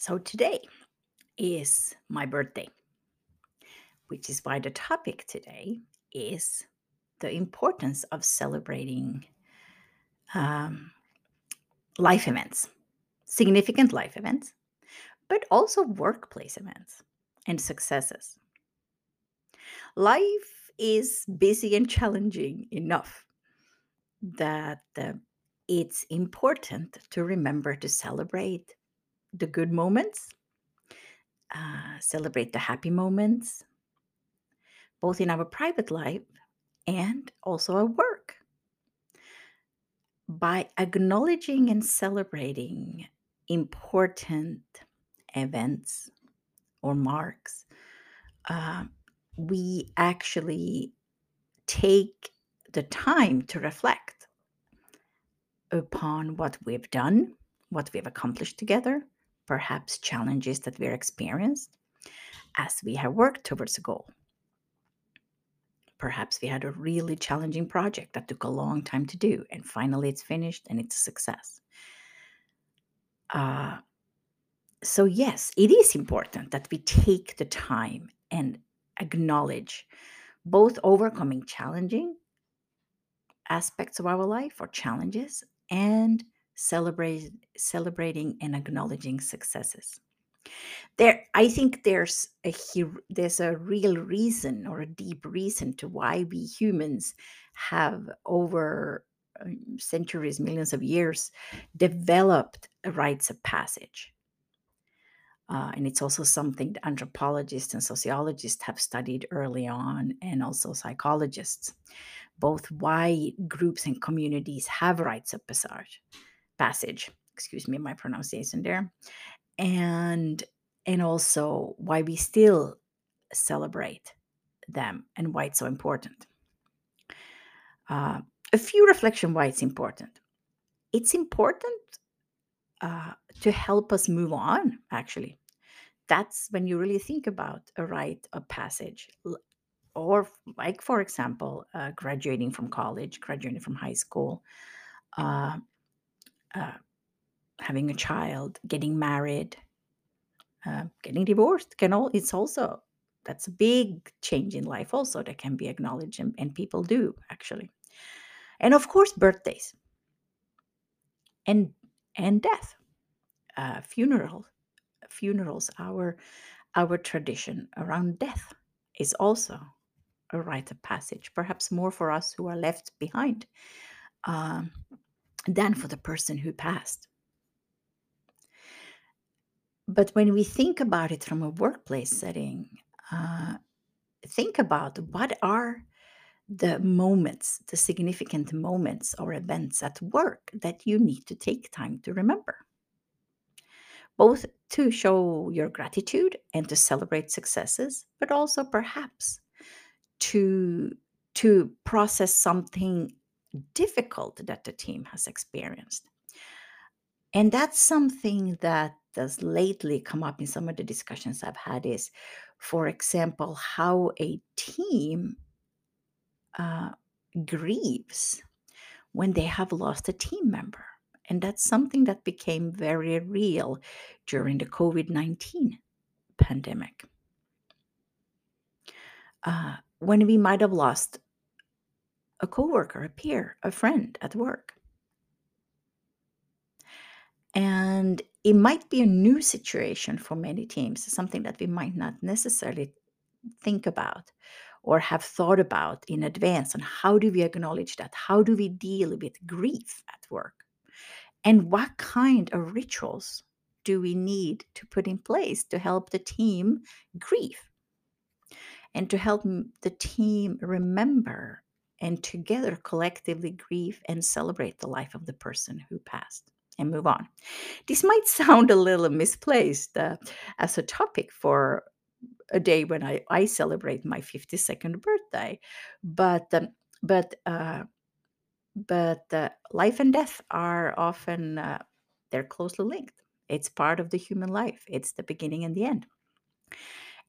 So today is my birthday, which is why the topic today is the importance of celebrating um, life events, significant life events, but also workplace events and successes. Life is busy and challenging enough that uh, it's important to remember to celebrate the good moments, uh, celebrate the happy moments, both in our private life and also at work. By acknowledging and celebrating important events or marks, uh, we actually take the time to reflect upon what we've done, what we've accomplished together, perhaps challenges that we're experienced as we have worked towards a goal. Perhaps we had a really challenging project that took a long time to do, and finally it's finished and it's a success. Uh, so, yes, it is important that we take the time and acknowledge both overcoming challenging aspects of our life or challenges and celebrate, celebrating and acknowledging successes. There i think there's a there's a real reason or a deep reason to why we humans have over um, centuries millions of years developed rites of passage. Uh, and it's also something that anthropologists and sociologists have studied early on and also psychologists. Both why groups and communities have rites of passage passage excuse me my pronunciation there and and also why we still celebrate them and why it's so important. Uh, a few reflection why it's important. It's important uh, to help us move on. Actually, that's when you really think about a rite of passage, or like for example, uh, graduating from college, graduating from high school, uh, having a child, getting married, uh, getting divorced can all it's also that's a big change in life also that can be acknowledged and, and people do actually. And of course birthdays. And and death. Uh, funeral funerals our our tradition around death is also a rite of passage perhaps more for us who are left behind. Um, than for the person who passed but when we think about it from a workplace setting, uh, think about what are the moments, the significant moments or events at work that you need to take time to remember. Both to show your gratitude and to celebrate successes, but also perhaps to, to process something difficult that the team has experienced. And that's something that has lately come up in some of the discussions I've had is, for example, how a team uh, grieves when they have lost a team member. And that's something that became very real during the COVID 19 pandemic. Uh, when we might have lost a coworker, a peer, a friend at work. And it might be a new situation for many teams, something that we might not necessarily think about or have thought about in advance on how do we acknowledge that? How do we deal with grief at work? And what kind of rituals do we need to put in place to help the team grieve and to help the team remember and together collectively grieve and celebrate the life of the person who passed? and move on. This might sound a little misplaced uh, as a topic for a day when I, I celebrate my 52nd birthday, but um, but uh, but uh, life and death are often uh, they're closely linked. It's part of the human life. It's the beginning and the end.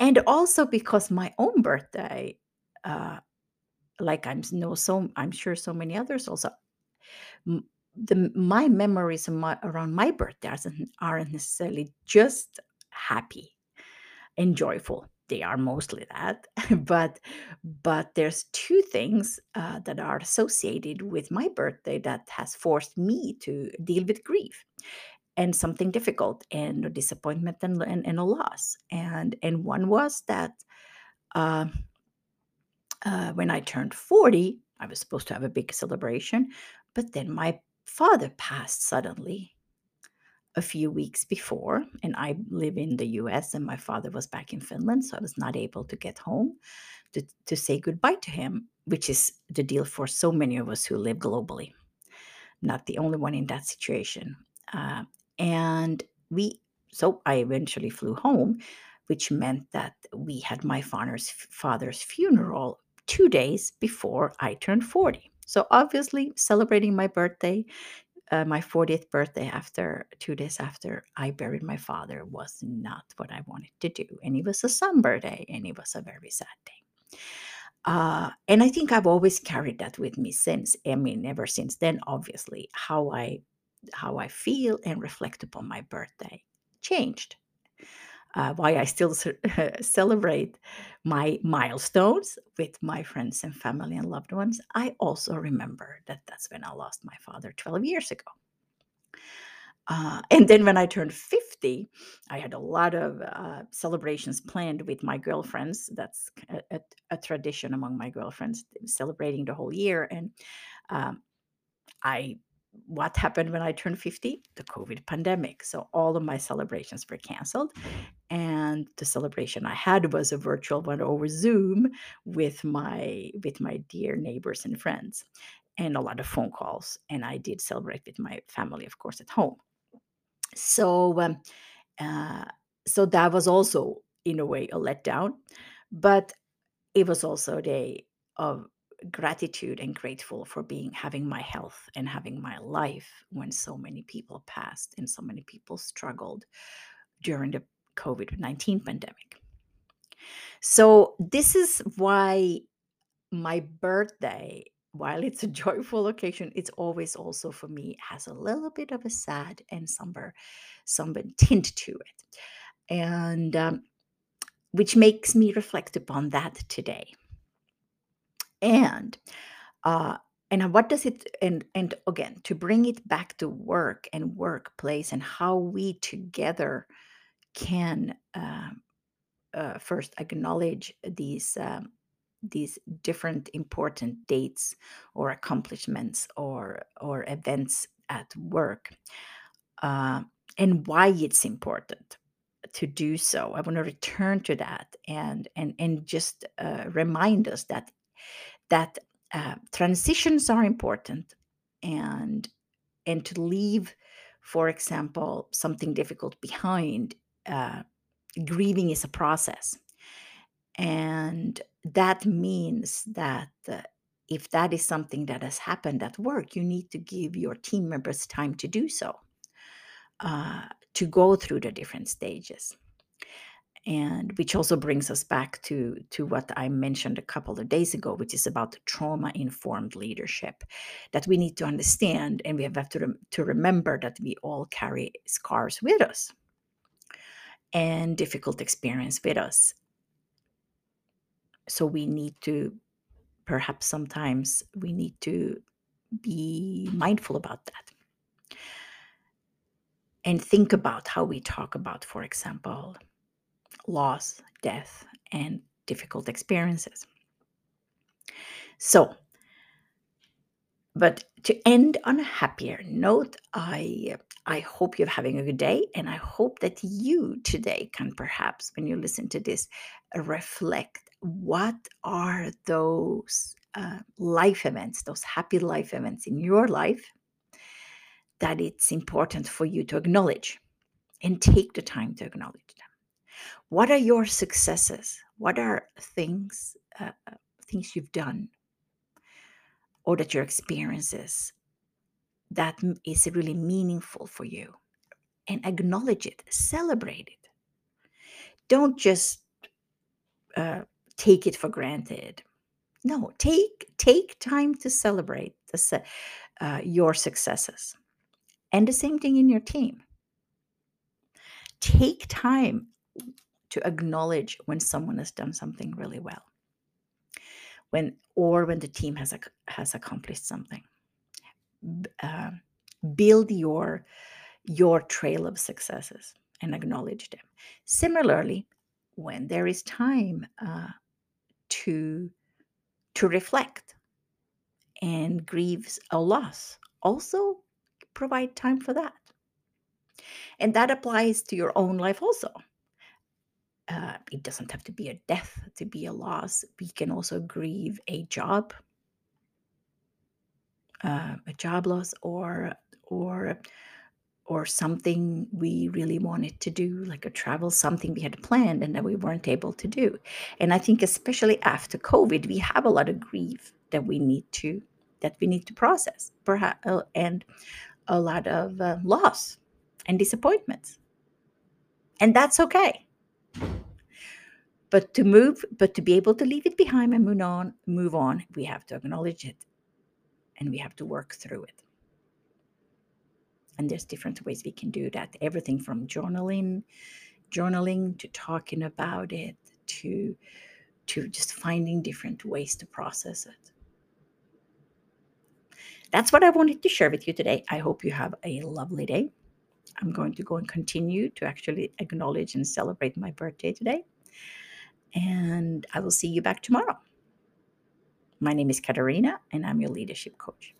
And also because my own birthday, uh, like I'm no so I'm sure so many others also, the my memories my, around my birthday aren't, aren't necessarily just happy and joyful. They are mostly that, but but there's two things uh, that are associated with my birthday that has forced me to deal with grief and something difficult and a disappointment and, and, and a loss. And and one was that uh, uh, when I turned 40, I was supposed to have a big celebration, but then my father passed suddenly a few weeks before, and I live in the US and my father was back in Finland, so I was not able to get home to, to say goodbye to him, which is the deal for so many of us who live globally. Not the only one in that situation. Uh, and we, so I eventually flew home, which meant that we had my father's, father's funeral two days before I turned 40. So obviously, celebrating my birthday, uh, my 40th birthday after two days after I buried my father was not what I wanted to do. And it was a somber day and it was a very sad day. Uh, and I think I've always carried that with me since. I mean, ever since then, obviously, how I how I feel and reflect upon my birthday changed. Uh, why I still celebrate my milestones with my friends and family and loved ones. I also remember that that's when I lost my father 12 years ago. Uh, and then when I turned 50, I had a lot of uh, celebrations planned with my girlfriends. That's a, a, a, tradition among my girlfriends, celebrating the whole year. And um, I what happened when I turned 50? The COVID pandemic. So all of my celebrations were canceled. And the celebration I had was a virtual one over Zoom with my with my dear neighbors and friends and a lot of phone calls. And I did celebrate with my family, of course, at home. So um, uh, so that was also in a way a letdown. But it was also a day of gratitude and grateful for being having my health and having my life when so many people passed and so many people struggled during the COVID-19 pandemic. So this is why my birthday while it's a joyful occasion it's always also for me has a little bit of a sad and somber somber tint to it and um, which makes me reflect upon that today and uh, and what does it and and again to bring it back to work and workplace and how we together can uh, uh, first acknowledge these um, these different important dates or accomplishments or or events at work uh, and why it's important to do so. I want to return to that and and and just uh, remind us that that uh, transitions are important and and to leave for example something difficult behind uh, grieving is a process. And that means that uh, if that is something that has happened at work you need to give your team members time to do so uh, to go through the different stages and which also brings us back to to what i mentioned a couple of days ago which is about trauma informed leadership that we need to understand and we have to, rem- to remember that we all carry scars with us and difficult experience with us. So we need to perhaps sometimes we need to be mindful about that. And think about how we talk about for example loss, death, and difficult experiences. So, but to end on a happier note, I I hope you're having a good day, and I hope that you today can perhaps, when you listen to this, reflect what are those uh, life events, those happy life events in your life that it's important for you to acknowledge and take the time to acknowledge them. What are your successes? What are things uh, things you've done or that your experiences that is really meaningful for you? And acknowledge it, celebrate it. Don't just uh, take it for granted. No, take take time to celebrate. uh, your successes. And the same thing in your team. Take time to acknowledge when someone has done something really well. When or when the team has has accomplished something. Uh, build your your trail of successes and acknowledge them. Similarly, when there is time uh, to to reflect and grieves a loss, also provide time for that. And that applies to your own life also. Uh, it doesn't have to be a death to be a loss. We can also grieve a job, uh, a job loss, or or or something we really wanted to do, like a travel, something we had planned and that we weren't able to do. And I think especially after COVID, we have a lot of grief that we need to that we need to process, perhaps, uh, and a lot of uh, loss and disappointments, and that's okay. But to move, but to be able to leave it behind and move on, move on, we have to acknowledge it, and we have to work through it. And there's different ways we can do that. Everything from journaling journaling to talking about it to to just finding different ways to process it. That's what i wanted to share with you today. I hope you have a lovely day. I'm going to go and continue to actually acknowledge and celebrate my birthday today and i will see you back tomorrow. My name is katarina and i'm your leadership coach